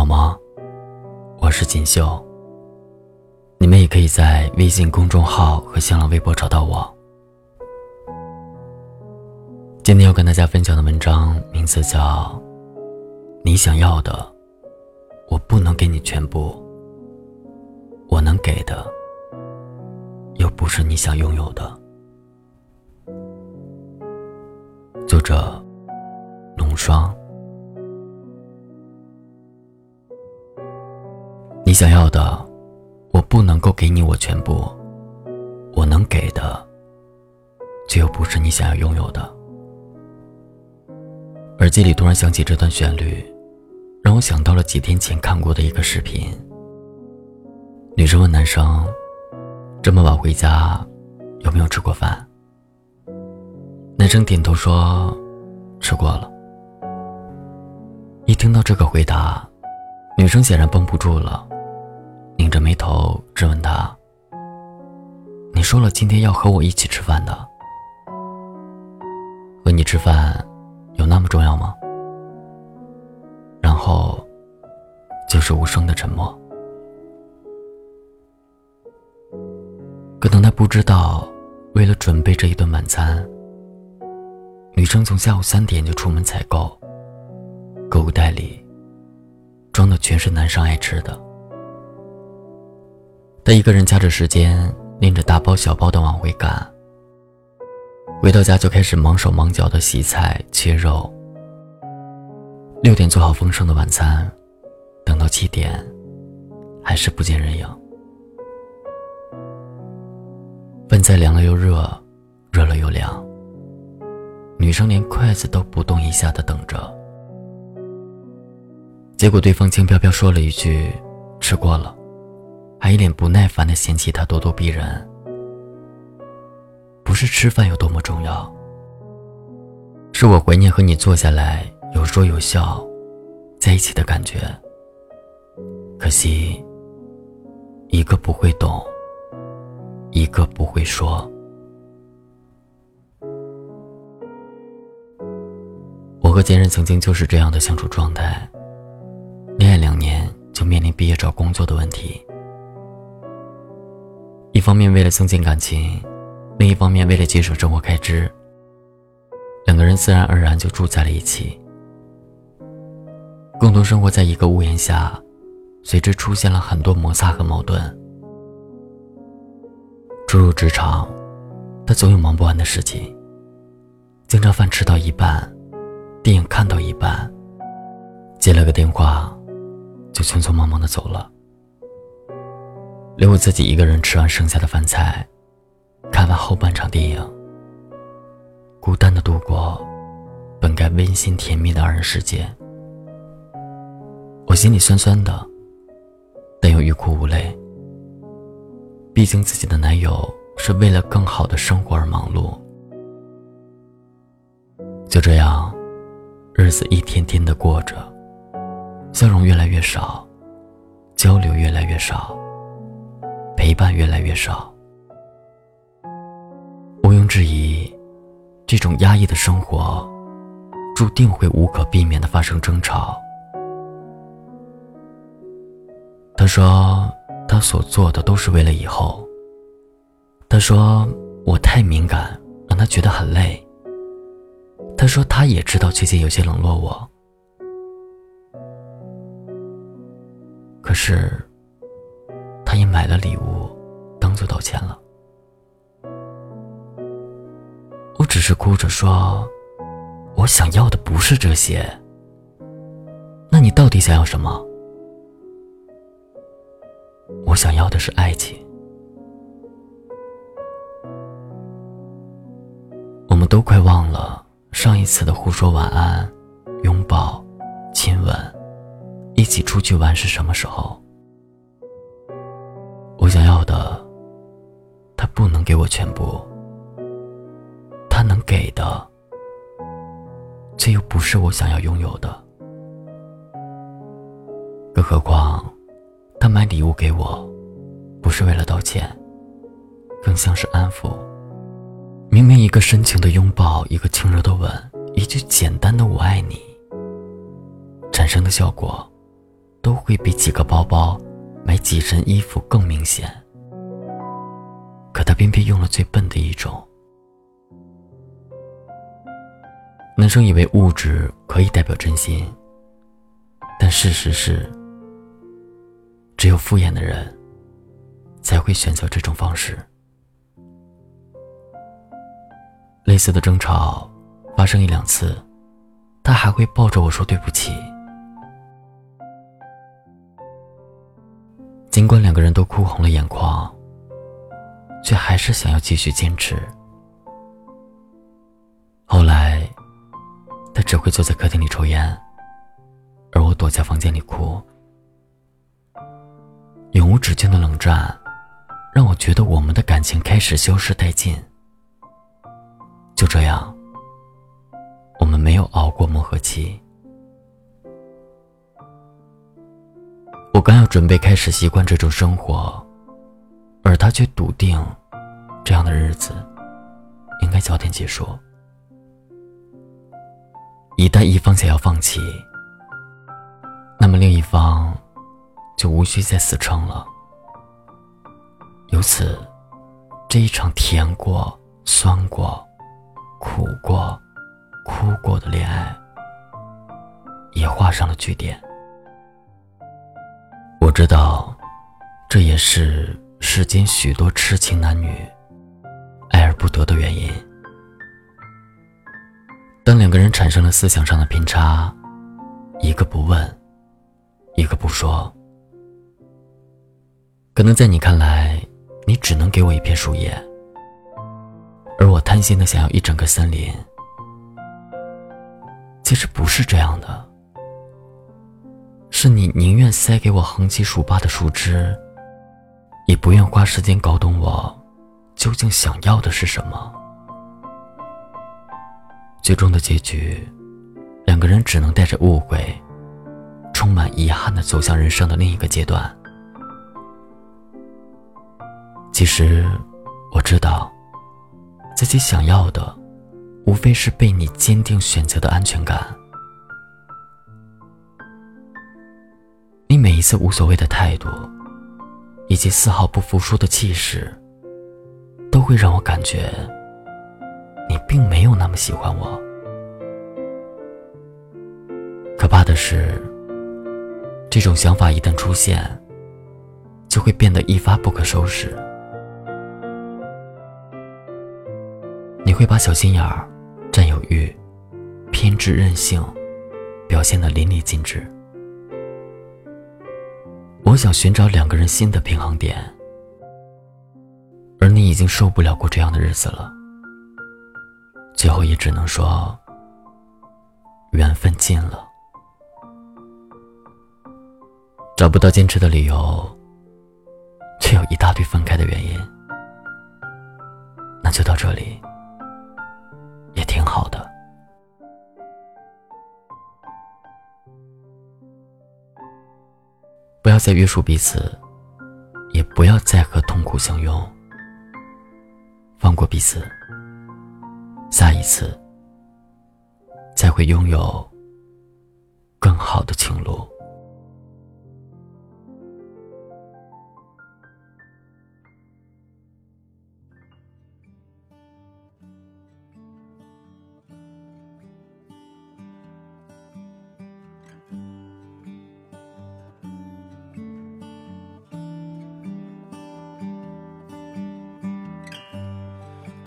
好吗？我是锦绣。你们也可以在微信公众号和新浪微博找到我。今天要跟大家分享的文章名字叫《你想要的，我不能给你全部；我能给的，又不是你想拥有的》。作者：龙霜。你想要的，我不能够给你我全部；我能给的，却又不是你想要拥有的。耳机里突然响起这段旋律，让我想到了几天前看过的一个视频。女生问男生：“这么晚回家，有没有吃过饭？”男生点头说：“吃过了。”一听到这个回答，女生显然绷不住了。拧着眉头质问他：“你说了今天要和我一起吃饭的，和你吃饭有那么重要吗？”然后就是无声的沉默。可能他不知道，为了准备这一顿晚餐，女生从下午三点就出门采购，购物袋里装的全是男生爱吃的。他一个人掐着时间，拎着大包小包的往回赶。回到家就开始忙手忙脚的洗菜切肉。六点做好丰盛的晚餐，等到七点，还是不见人影。饭菜凉了又热，热了又凉。女生连筷子都不动一下的等着，结果对方轻飘飘说了一句：“吃过了。”还一脸不耐烦的嫌弃他咄咄逼人。不是吃饭有多么重要，是我怀念和你坐下来有说有笑，在一起的感觉。可惜，一个不会懂，一个不会说。我和前任曾经就是这样的相处状态，恋爱两年就面临毕业找工作的问题。一方面为了增进感情，另一方面为了节省生活开支，两个人自然而然就住在了一起，共同生活在一个屋檐下，随之出现了很多摩擦和矛盾。初入职场，他总有忙不完的事情，经常饭吃到一半，电影看到一半，接了个电话，就匆匆忙忙的走了。留我自己一个人吃完剩下的饭菜，看完后半场电影，孤单的度过本该温馨甜蜜的二人世界。我心里酸酸的，但又欲哭无泪。毕竟自己的男友是为了更好的生活而忙碌。就这样，日子一天天的过着，笑容越来越少，交流越来越少。陪伴越来越少，毋庸置疑，这种压抑的生活，注定会无可避免的发生争吵。他说，他所做的都是为了以后。他说我太敏感，让他觉得很累。他说他也知道最近有些冷落我，可是。你买了礼物，当做道歉了。我只是哭着说：“我想要的不是这些。”那你到底想要什么？我想要的是爱情。我们都快忘了上一次的互说晚安、拥抱、亲吻，一起出去玩是什么时候。我全部。他能给的，却又不是我想要拥有的。更何况，他买礼物给我，不是为了道歉，更像是安抚。明明一个深情的拥抱，一个轻柔的吻，一句简单的“我爱你”，产生的效果，都会比几个包包、买几身衣服更明显。偏偏用了最笨的一种。男生以为物质可以代表真心，但事实是，只有敷衍的人才会选择这种方式。类似的争吵发生一两次，他还会抱着我说对不起。尽管两个人都哭红了眼眶，却还是想要继续坚持。后来，他只会坐在客厅里抽烟，而我躲在房间里哭。永无止境的冷战，让我觉得我们的感情开始消失殆尽。就这样，我们没有熬过磨合期。我刚要准备开始习惯这种生活，而他却笃定，这样的日子应该早点结束。一旦一方想要放弃，那么另一方就无需再死撑了。由此，这一场甜过、酸过、苦过、哭过的恋爱，也画上了句点。我知道，这也是世间许多痴情男女爱而不得的原因。当两个人产生了思想上的偏差，一个不问，一个不说，可能在你看来，你只能给我一片树叶，而我贪心的想要一整个森林。其实不是这样的。是你宁愿塞给我横七竖八的树枝，也不愿花时间搞懂我究竟想要的是什么。最终的结局，两个人只能带着误会，充满遗憾的走向人生的另一个阶段。其实，我知道，自己想要的，无非是被你坚定选择的安全感。你每一次无所谓的态度，以及丝毫不服输的气势，都会让我感觉你并没有那么喜欢我。可怕的是，这种想法一旦出现，就会变得一发不可收拾。你会把小心眼儿、占有欲、偏执任性表现得淋漓尽致。我想寻找两个人新的平衡点，而你已经受不了过这样的日子了。最后也只能说，缘分尽了，找不到坚持的理由，却有一大堆分开的原因，那就到这里，也挺好的。再约束彼此，也不要再和痛苦相拥。放过彼此，下一次才会拥有更好的情路。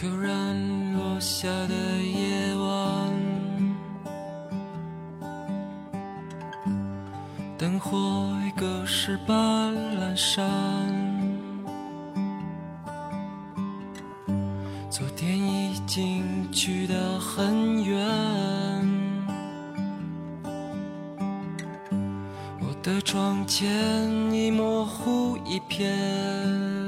突然落下的夜晚，灯火已隔世般阑珊。昨天已经去得很远，我的窗前已模糊一片。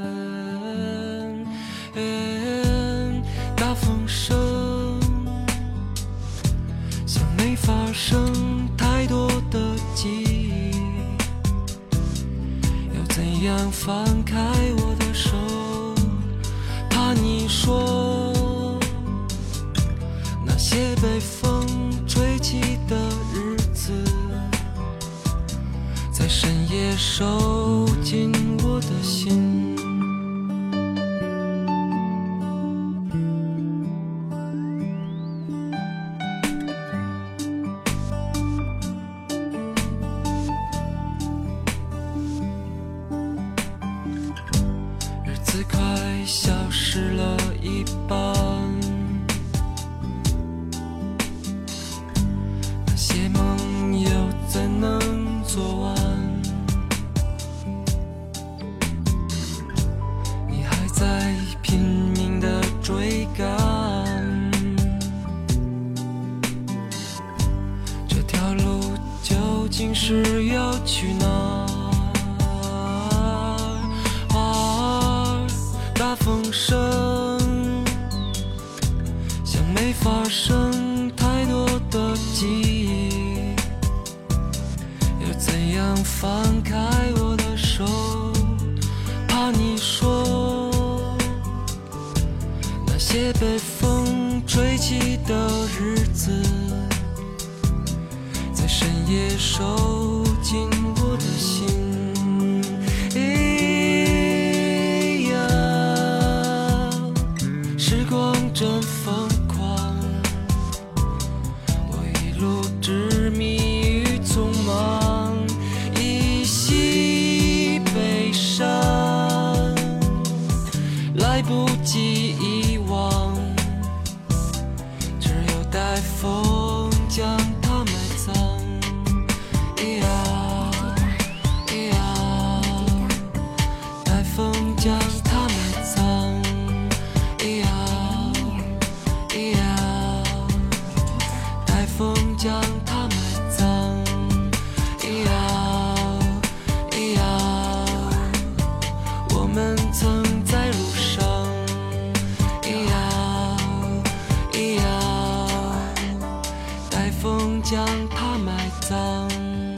剩太多的记忆，要怎样放开我的手？怕你说那些被风吹起的日子，在深夜守。去哪儿？大风声像没发生太多的记忆，要怎样放开我的手？怕你说那些被风吹起的日子。在深夜守进我的心。哎呀，时光真将它埋葬。咿呀咿呀，待风将它埋葬。咿呀咿呀，我们曾在路上。咿呀咿呀，待风将它埋葬。